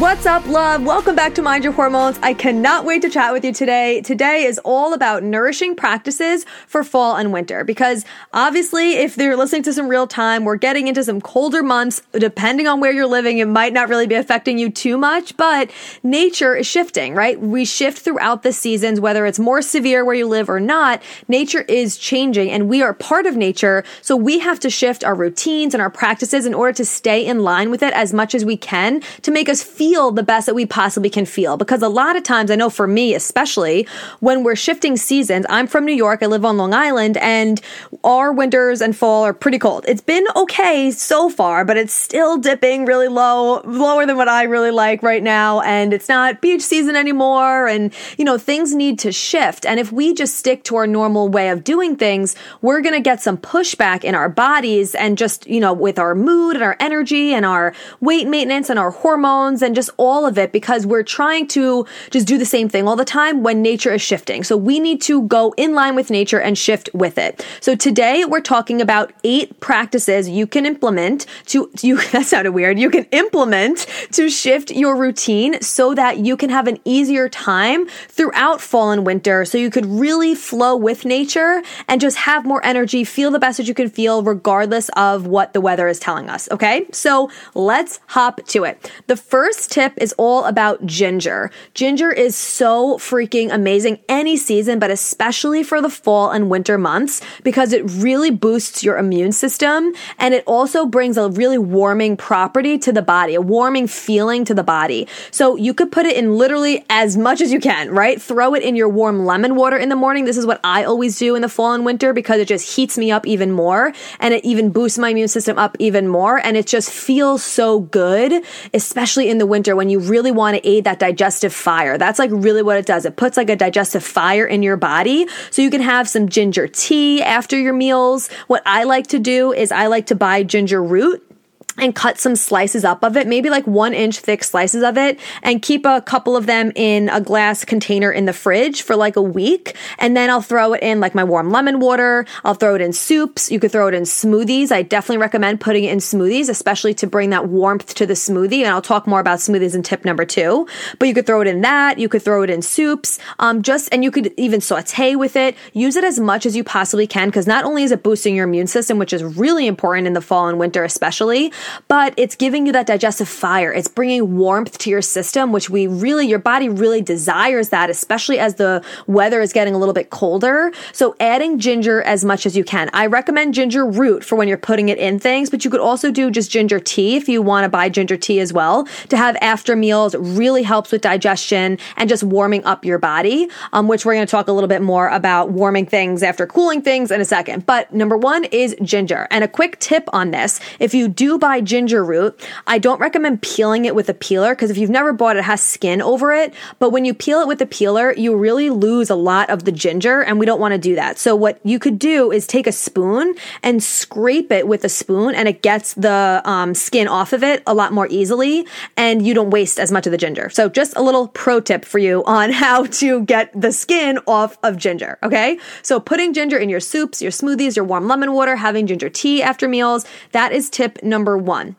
What's up, love? Welcome back to Mind Your Hormones. I cannot wait to chat with you today. Today is all about nourishing practices for fall and winter because obviously, if you're listening to some real time, we're getting into some colder months. Depending on where you're living, it might not really be affecting you too much, but nature is shifting, right? We shift throughout the seasons, whether it's more severe where you live or not. Nature is changing and we are part of nature. So we have to shift our routines and our practices in order to stay in line with it as much as we can to make us feel feel the best that we possibly can feel. Because a lot of times, I know for me especially, when we're shifting seasons, I'm from New York, I live on Long Island, and our winters and fall are pretty cold. It's been okay so far, but it's still dipping really low, lower than what I really like right now. And it's not beach season anymore. And, you know, things need to shift. And if we just stick to our normal way of doing things, we're going to get some pushback in our bodies and just, you know, with our mood and our energy and our weight maintenance and our hormones and just just all of it because we're trying to just do the same thing all the time when nature is shifting. So we need to go in line with nature and shift with it. So today we're talking about eight practices you can implement to you that sounded weird. You can implement to shift your routine so that you can have an easier time throughout fall and winter so you could really flow with nature and just have more energy, feel the best that you can feel regardless of what the weather is telling us, okay? So let's hop to it. The first tip is all about ginger. Ginger is so freaking amazing any season, but especially for the fall and winter months because it really boosts your immune system and it also brings a really warming property to the body, a warming feeling to the body. So you could put it in literally as much as you can, right? Throw it in your warm lemon water in the morning. This is what I always do in the fall and winter because it just heats me up even more and it even boosts my immune system up even more and it just feels so good, especially in the winter when you really want to aid that digestive fire. That's like really what it does. It puts like a digestive fire in your body. So you can have some ginger tea after your meals. What I like to do is I like to buy ginger root and cut some slices up of it, maybe like one inch thick slices of it, and keep a couple of them in a glass container in the fridge for like a week. And then I'll throw it in like my warm lemon water. I'll throw it in soups. You could throw it in smoothies. I definitely recommend putting it in smoothies, especially to bring that warmth to the smoothie. And I'll talk more about smoothies in tip number two. But you could throw it in that. You could throw it in soups. Um, just, and you could even saute with it. Use it as much as you possibly can because not only is it boosting your immune system, which is really important in the fall and winter, especially, but it's giving you that digestive fire. It's bringing warmth to your system, which we really, your body really desires that, especially as the weather is getting a little bit colder. So adding ginger as much as you can. I recommend ginger root for when you're putting it in things, but you could also do just ginger tea if you want to buy ginger tea as well to have after meals. Really helps with digestion and just warming up your body, um, which we're going to talk a little bit more about warming things after cooling things in a second. But number one is ginger. And a quick tip on this, if you do buy ginger root. I don't recommend peeling it with a peeler because if you've never bought it, it has skin over it. But when you peel it with a peeler, you really lose a lot of the ginger and we don't want to do that. So what you could do is take a spoon and scrape it with a spoon and it gets the um, skin off of it a lot more easily and you don't waste as much of the ginger. So just a little pro tip for you on how to get the skin off of ginger. Okay. So putting ginger in your soups, your smoothies, your warm lemon water, having ginger tea after meals. That is tip number one.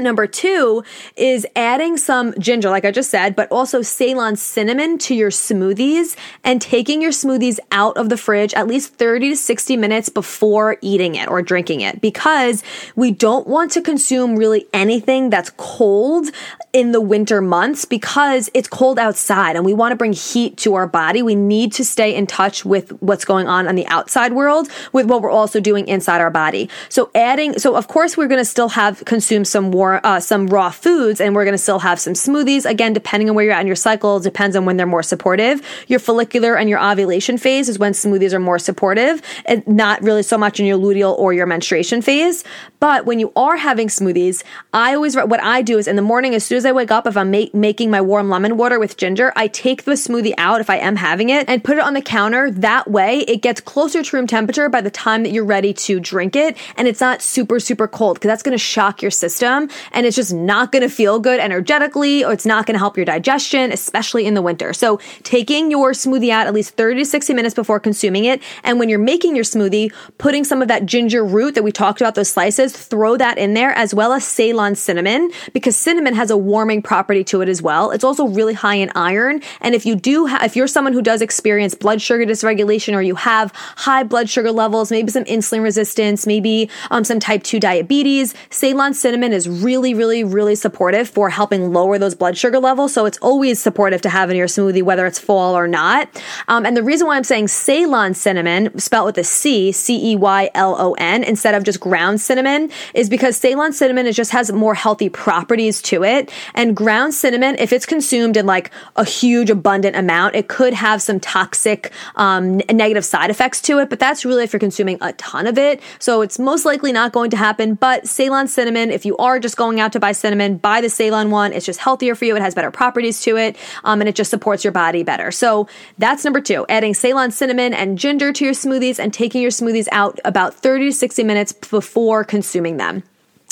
Number two is adding some ginger, like I just said, but also Ceylon cinnamon to your smoothies and taking your smoothies out of the fridge at least 30 to 60 minutes before eating it or drinking it because we don't want to consume really anything that's cold in the winter months because it's cold outside and we want to bring heat to our body. We need to stay in touch with what's going on on the outside world with what we're also doing inside our body. So adding, so of course we're going to still have consume some more, uh, some raw foods and we're going to still have some smoothies. Again, depending on where you're at in your cycle, depends on when they're more supportive. Your follicular and your ovulation phase is when smoothies are more supportive and not really so much in your luteal or your menstruation phase. But when you are having smoothies, I always, what I do is in the morning, as soon as I wake up, if I'm making my warm lemon water with ginger, I take the smoothie out if I am having it and put it on the counter. That way it gets closer to room temperature by the time that you're ready to drink it. And it's not super, super cold because that's going to shock your system and it's just not going to feel good energetically or it's not going to help your digestion, especially in the winter. So taking your smoothie out at least 30 to 60 minutes before consuming it. And when you're making your smoothie, putting some of that ginger root that we talked about, those slices, throw that in there as well as Ceylon cinnamon because cinnamon has a warming property to it as well. It's also really high in iron. And if you do, ha- if you're someone who does experience blood sugar dysregulation or you have high blood sugar levels, maybe some insulin resistance, maybe um, some type 2 diabetes, Ceylon cinnamon is really, really, really supportive for helping lower those blood sugar levels. So it's always supportive to have in your smoothie, whether it's fall or not. Um, and the reason why I'm saying Ceylon cinnamon, spelled with a C, C E Y L O N, instead of just ground cinnamon, is because Ceylon cinnamon it just has more healthy properties to it. And ground cinnamon, if it's consumed in like a huge abundant amount, it could have some toxic um, negative side effects to it. But that's really if you're consuming a ton of it. So it's most likely not going to happen. But Ceylon cinnamon, if you are just going out to buy cinnamon, buy the Ceylon one. It's just healthier for you. It has better properties to it, um, and it just supports your body better. So that's number two: adding Ceylon cinnamon and ginger to your smoothies and taking your smoothies out about 30 to 60 minutes before consuming them.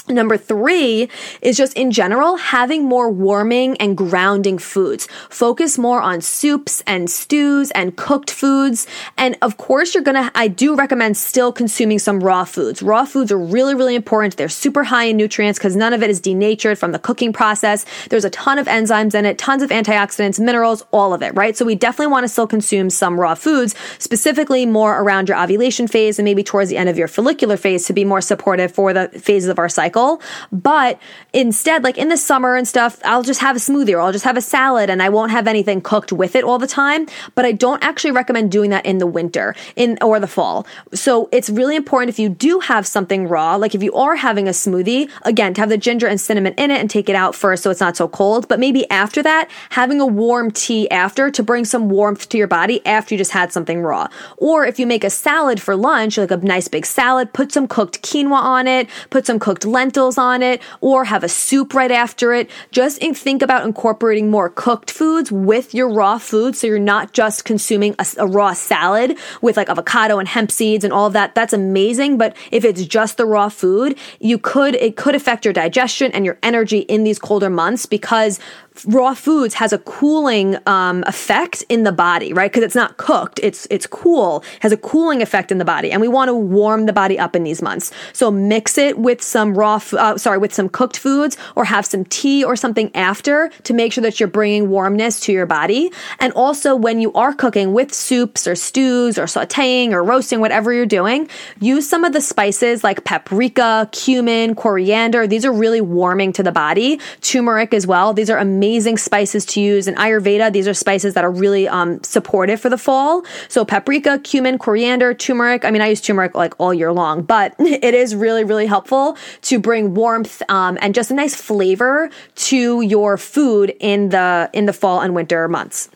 Number three is just in general having more warming and grounding foods. Focus more on soups and stews and cooked foods. And of course, you're gonna, I do recommend still consuming some raw foods. Raw foods are really, really important. They're super high in nutrients because none of it is denatured from the cooking process. There's a ton of enzymes in it, tons of antioxidants, minerals, all of it, right? So we definitely want to still consume some raw foods, specifically more around your ovulation phase and maybe towards the end of your follicular phase to be more supportive for the phases of our cycle cycle. But instead, like in the summer and stuff, I'll just have a smoothie or I'll just have a salad and I won't have anything cooked with it all the time. But I don't actually recommend doing that in the winter in or the fall. So it's really important if you do have something raw, like if you are having a smoothie, again, to have the ginger and cinnamon in it and take it out first so it's not so cold. But maybe after that, having a warm tea after to bring some warmth to your body after you just had something raw. Or if you make a salad for lunch, like a nice big salad, put some cooked quinoa on it, put some cooked lentils lentils on it or have a soup right after it. Just think about incorporating more cooked foods with your raw food so you're not just consuming a, a raw salad with like avocado and hemp seeds and all of that. That's amazing. But if it's just the raw food, you could, it could affect your digestion and your energy in these colder months because raw foods has a cooling um, effect in the body, right? Because it's not cooked; it's it's cool, has a cooling effect in the body, and we want to warm the body up in these months. So mix it with some raw, uh, sorry, with some cooked foods, or have some tea or something after to make sure that you're bringing warmness to your body. And also, when you are cooking with soups or stews or sautéing or roasting, whatever you're doing, use some of the spices like paprika, cumin, coriander. These are really warming to the body. Turmeric as well. These are amazing amazing spices to use. In Ayurveda, these are spices that are really um, supportive for the fall. So paprika, cumin, coriander, turmeric. I mean, I use turmeric like all year long, but it is really, really helpful to bring warmth um, and just a nice flavor to your food in the in the fall and winter months.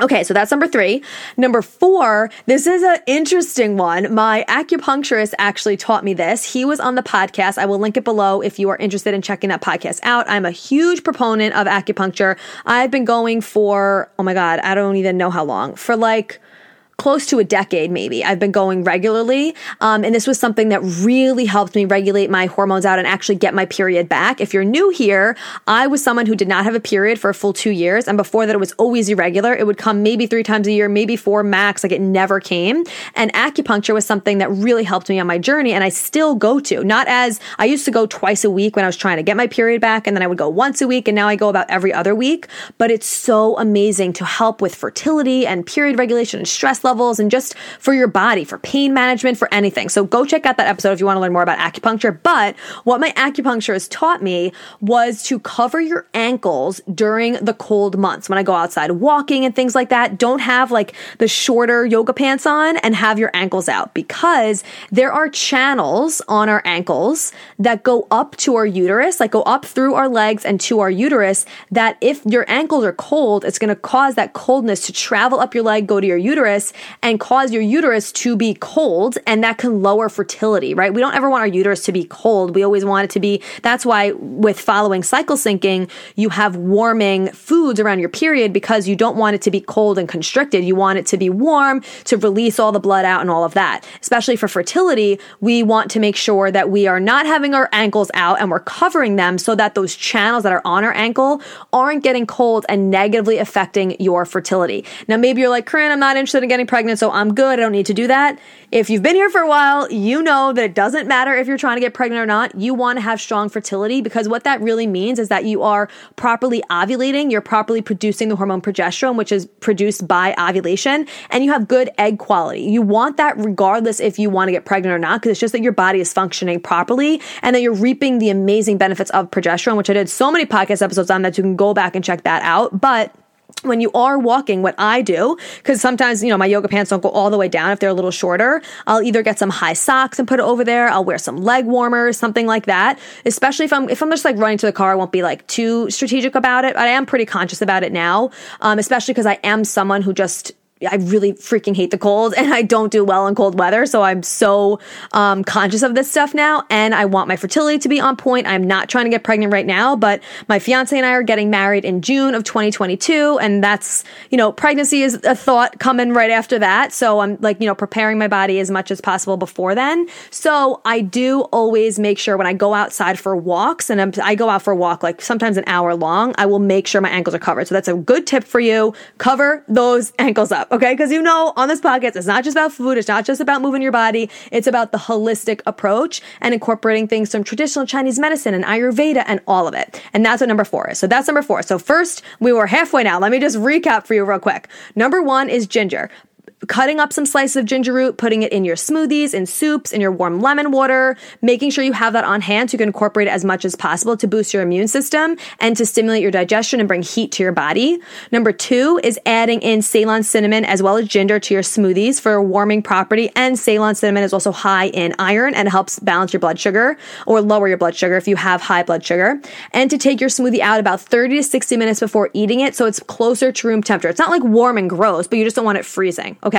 Okay, so that's number three. Number four, this is an interesting one. My acupuncturist actually taught me this. He was on the podcast. I will link it below if you are interested in checking that podcast out. I'm a huge proponent of acupuncture. I've been going for, oh my God, I don't even know how long, for like, close to a decade, maybe. I've been going regularly. Um, and this was something that really helped me regulate my hormones out and actually get my period back. If you're new here, I was someone who did not have a period for a full two years. And before that, it was always irregular. It would come maybe three times a year, maybe four max. Like it never came. And acupuncture was something that really helped me on my journey. And I still go to, not as I used to go twice a week when I was trying to get my period back. And then I would go once a week. And now I go about every other week. But it's so amazing to help with fertility and period regulation and stress levels and just for your body, for pain management, for anything. So go check out that episode if you want to learn more about acupuncture. But what my acupuncturist taught me was to cover your ankles during the cold months when I go outside walking and things like that. Don't have like the shorter yoga pants on and have your ankles out because there are channels on our ankles that go up to our uterus, like go up through our legs and to our uterus that if your ankles are cold, it's going to cause that coldness to travel up your leg, go to your uterus and cause your uterus to be cold and that can lower fertility, right? We don't ever want our uterus to be cold. We always want it to be, that's why with following cycle syncing, you have warming foods around your period because you don't want it to be cold and constricted. You want it to be warm to release all the blood out and all of that. Especially for fertility, we want to make sure that we are not having our ankles out and we're covering them so that those channels that are on our ankle aren't getting cold and negatively affecting your fertility. Now, maybe you're like, Corinne, I'm not interested in getting pregnant, so I'm good. I don't need to do that. If you've been here for a while, you know that it doesn't matter if you're trying to get pregnant or not. You want to have strong fertility because what that really means is that you are properly ovulating, you're properly producing the hormone progesterone, which is produced by ovulation, and you have good egg quality. You want that regardless if you want to get pregnant or not, because it's just that your body is functioning properly and that you're reaping the amazing benefits of progesterone, which I did so many podcast episodes on that you can go back and check that out. But when you are walking, what I do, because sometimes, you know, my yoga pants don't go all the way down if they're a little shorter, I'll either get some high socks and put it over there. I'll wear some leg warmers, something like that. Especially if I'm, if I'm just like running to the car, I won't be like too strategic about it. I am pretty conscious about it now. Um, especially because I am someone who just, I really freaking hate the cold and I don't do well in cold weather. So I'm so um, conscious of this stuff now. And I want my fertility to be on point. I'm not trying to get pregnant right now, but my fiance and I are getting married in June of 2022. And that's, you know, pregnancy is a thought coming right after that. So I'm like, you know, preparing my body as much as possible before then. So I do always make sure when I go outside for walks and I'm, I go out for a walk like sometimes an hour long, I will make sure my ankles are covered. So that's a good tip for you. Cover those ankles up okay? Because you know, on this podcast, it's not just about food, it's not just about moving your body, it's about the holistic approach and incorporating things from traditional Chinese medicine and Ayurveda and all of it. And that's what number four is. So that's number four. So first, we were halfway now. Let me just recap for you real quick. Number one is ginger cutting up some slices of ginger root, putting it in your smoothies, in soups, in your warm lemon water, making sure you have that on hand so you can incorporate it as much as possible to boost your immune system and to stimulate your digestion and bring heat to your body. Number two is adding in Ceylon cinnamon as well as ginger to your smoothies for a warming property. And Ceylon cinnamon is also high in iron and helps balance your blood sugar or lower your blood sugar if you have high blood sugar. And to take your smoothie out about 30 to 60 minutes before eating it so it's closer to room temperature. It's not like warm and gross, but you just don't want it freezing. Okay.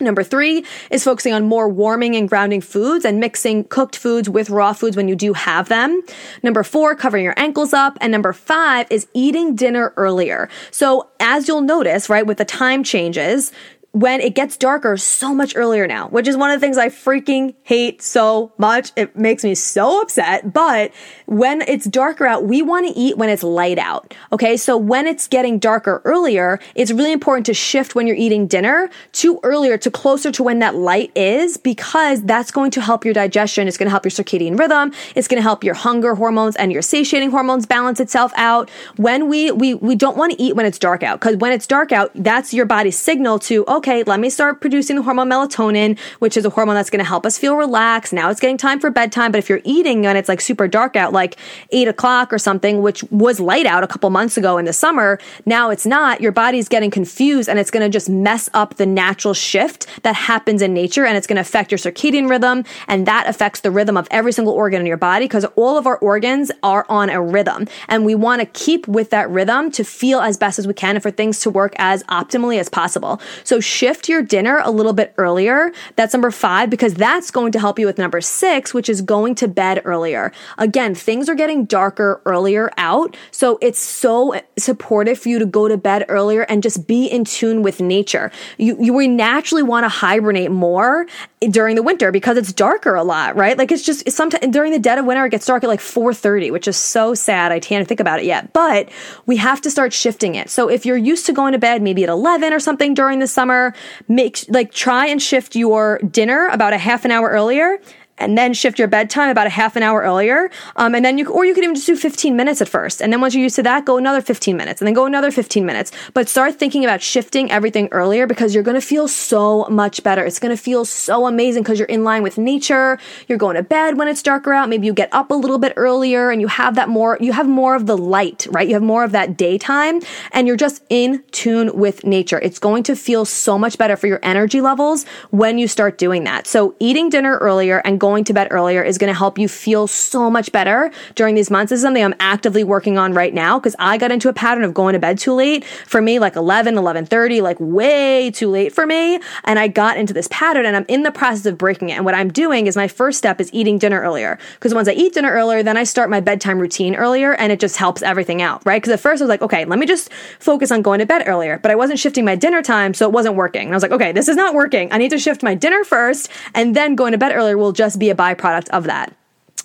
Number three is focusing on more warming and grounding foods and mixing cooked foods with raw foods when you do have them. Number four, covering your ankles up. And number five is eating dinner earlier. So as you'll notice, right, with the time changes, when it gets darker so much earlier now, which is one of the things I freaking hate so much. It makes me so upset. But when it's darker out, we want to eat when it's light out. Okay. So when it's getting darker earlier, it's really important to shift when you're eating dinner to earlier to closer to when that light is because that's going to help your digestion. It's going to help your circadian rhythm. It's going to help your hunger hormones and your satiating hormones balance itself out. When we, we, we don't want to eat when it's dark out because when it's dark out, that's your body's signal to, okay, okay, let me start producing the hormone melatonin, which is a hormone that's going to help us feel relaxed. Now it's getting time for bedtime. But if you're eating and it's like super dark out, like eight o'clock or something, which was light out a couple months ago in the summer, now it's not. Your body's getting confused and it's going to just mess up the natural shift that happens in nature and it's going to affect your circadian rhythm. And that affects the rhythm of every single organ in your body because all of our organs are on a rhythm. And we want to keep with that rhythm to feel as best as we can and for things to work as optimally as possible. So shift your dinner a little bit earlier. That's number five, because that's going to help you with number six, which is going to bed earlier. Again, things are getting darker earlier out. So it's so supportive for you to go to bed earlier and just be in tune with nature. You, you we naturally want to hibernate more during the winter because it's darker a lot, right? Like it's just sometimes during the dead of winter, it gets dark at like 4.30, which is so sad. I can't think about it yet, but we have to start shifting it. So if you're used to going to bed maybe at 11 or something during the summer, make like try and shift your dinner about a half an hour earlier and then shift your bedtime about a half an hour earlier. Um, and then you, or you could even just do 15 minutes at first. And then once you're used to that, go another 15 minutes and then go another 15 minutes. But start thinking about shifting everything earlier because you're going to feel so much better. It's going to feel so amazing because you're in line with nature. You're going to bed when it's darker out. Maybe you get up a little bit earlier and you have that more, you have more of the light, right? You have more of that daytime and you're just in tune with nature. It's going to feel so much better for your energy levels when you start doing that. So eating dinner earlier and going to bed earlier is going to help you feel so much better during these months. This is something I'm actively working on right now because I got into a pattern of going to bed too late. For me, like 11, 11.30, like way too late for me. And I got into this pattern and I'm in the process of breaking it. And what I'm doing is my first step is eating dinner earlier. Because once I eat dinner earlier, then I start my bedtime routine earlier and it just helps everything out, right? Because at first I was like, okay, let me just focus on going to bed earlier. But I wasn't shifting my dinner time, so it wasn't working. And I was like, okay, this is not working. I need to shift my dinner first and then going to bed earlier will just be a byproduct of that.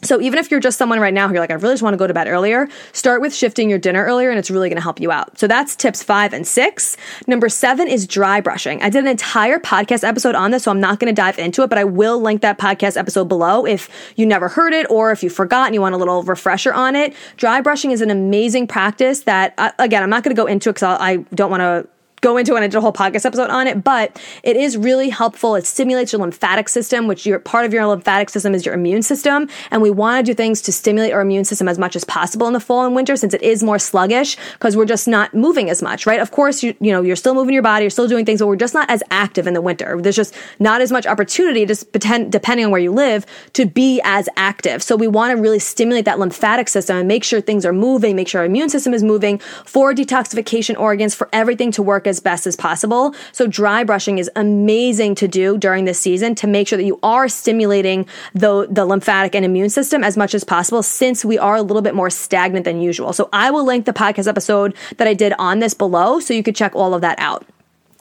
So even if you're just someone right now who you're like, I really just want to go to bed earlier, start with shifting your dinner earlier and it's really going to help you out. So that's tips five and six. Number seven is dry brushing. I did an entire podcast episode on this, so I'm not going to dive into it, but I will link that podcast episode below if you never heard it or if you forgot and you want a little refresher on it. Dry brushing is an amazing practice that, uh, again, I'm not going to go into it because I don't want to go into and I did a whole podcast episode on it, but it is really helpful. It stimulates your lymphatic system, which your part of your lymphatic system is your immune system. And we want to do things to stimulate our immune system as much as possible in the fall and winter since it is more sluggish because we're just not moving as much, right? Of course, you, you know, you're still moving your body, you're still doing things, but we're just not as active in the winter. There's just not as much opportunity, just pretend, depending on where you live, to be as active. So we want to really stimulate that lymphatic system and make sure things are moving, make sure our immune system is moving for detoxification organs, for everything to work as best as possible. So dry brushing is amazing to do during this season to make sure that you are stimulating the, the lymphatic and immune system as much as possible since we are a little bit more stagnant than usual. So I will link the podcast episode that I did on this below so you could check all of that out.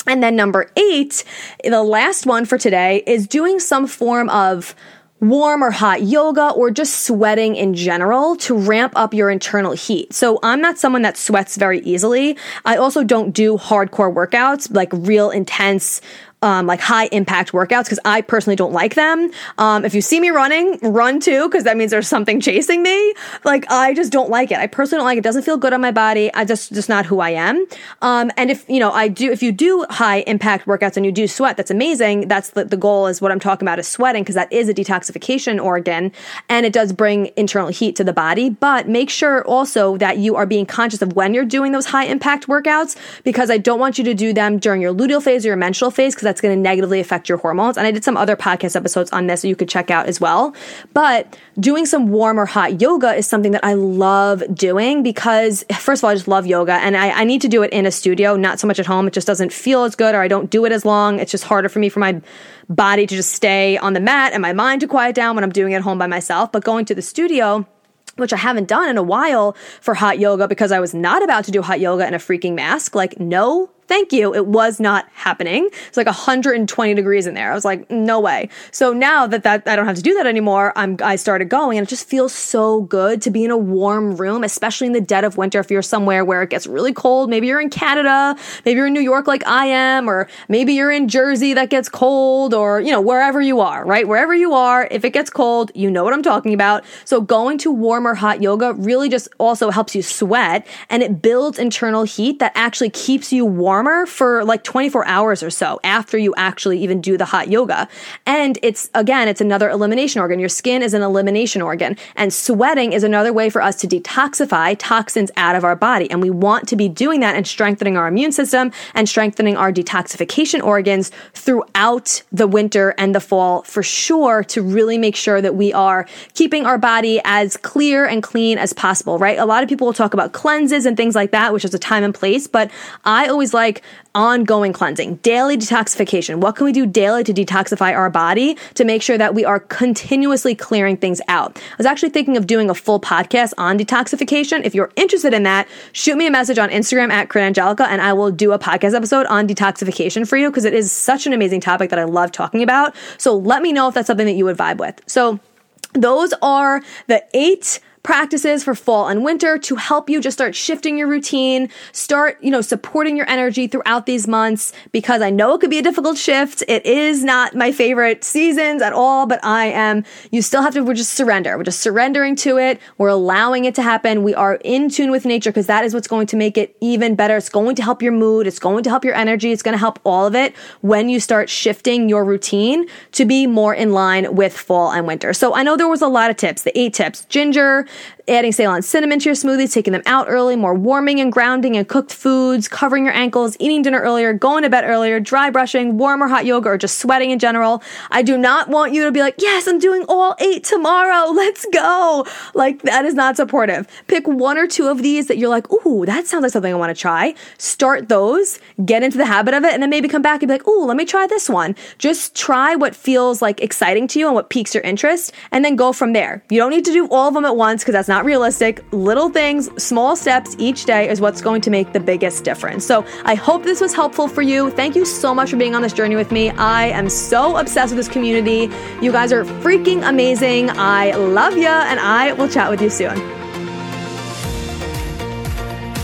And then number eight, the last one for today is doing some form of warm or hot yoga or just sweating in general to ramp up your internal heat. So I'm not someone that sweats very easily. I also don't do hardcore workouts, like real intense um, like high impact workouts because I personally don't like them. Um, if you see me running, run too because that means there's something chasing me. Like I just don't like it. I personally don't like it. doesn't feel good on my body. I just just not who I am. Um, and if you know I do, if you do high impact workouts and you do sweat, that's amazing. That's the, the goal is what I'm talking about is sweating because that is a detoxification organ and it does bring internal heat to the body. But make sure also that you are being conscious of when you're doing those high impact workouts because I don't want you to do them during your luteal phase or your menstrual phase because that's going to negatively affect your hormones. And I did some other podcast episodes on this that you could check out as well. But doing some warm or hot yoga is something that I love doing because, first of all, I just love yoga and I, I need to do it in a studio, not so much at home. It just doesn't feel as good or I don't do it as long. It's just harder for me for my body to just stay on the mat and my mind to quiet down when I'm doing it at home by myself. But going to the studio, which I haven't done in a while for hot yoga because I was not about to do hot yoga in a freaking mask. Like, no thank you. It was not happening. It's like 120 degrees in there. I was like, no way. So now that that I don't have to do that anymore, I'm I started going and it just feels so good to be in a warm room, especially in the dead of winter. If you're somewhere where it gets really cold, maybe you're in Canada, maybe you're in New York like I am, or maybe you're in Jersey that gets cold, or you know, wherever you are, right? Wherever you are, if it gets cold, you know what I'm talking about. So going to warm or hot yoga really just also helps you sweat and it builds internal heat that actually keeps you warm warmer for like 24 hours or so after you actually even do the hot yoga. And it's, again, it's another elimination organ. Your skin is an elimination organ. And sweating is another way for us to detoxify toxins out of our body. And we want to be doing that and strengthening our immune system and strengthening our detoxification organs throughout the winter and the fall for sure to really make sure that we are keeping our body as clear and clean as possible, right? A lot of people will talk about cleanses and things like that, which is a time and place, but I always like like ongoing cleansing, daily detoxification. What can we do daily to detoxify our body to make sure that we are continuously clearing things out? I was actually thinking of doing a full podcast on detoxification. If you're interested in that, shoot me a message on Instagram at Angelica and I will do a podcast episode on detoxification for you because it is such an amazing topic that I love talking about. So let me know if that's something that you would vibe with. So those are the eight practices for fall and winter to help you just start shifting your routine, start, you know, supporting your energy throughout these months because I know it could be a difficult shift. It is not my favorite seasons at all, but I am, you still have to, we're just surrender. We're just surrendering to it. We're allowing it to happen. We are in tune with nature because that is what's going to make it even better. It's going to help your mood. It's going to help your energy. It's going to help all of it when you start shifting your routine to be more in line with fall and winter. So I know there was a lot of tips, the eight tips, ginger, adding Ceylon cinnamon to your smoothies, taking them out early, more warming and grounding and cooked foods, covering your ankles, eating dinner earlier, going to bed earlier, dry brushing, warm or hot yoga, or just sweating in general. I do not want you to be like, yes, I'm doing all eight tomorrow. Let's go. Like that is not supportive. Pick one or two of these that you're like, ooh, that sounds like something I want to try. Start those, get into the habit of it, and then maybe come back and be like, ooh, let me try this one. Just try what feels like exciting to you and what piques your interest, and then go from there. You don't need to do all of them at once because that's not realistic. Little things, small steps each day is what's going to make the biggest difference. So I hope this was helpful for you. Thank you so much for being on this journey with me. I am so obsessed with this community. You guys are freaking amazing. I love you, and I will chat with you soon.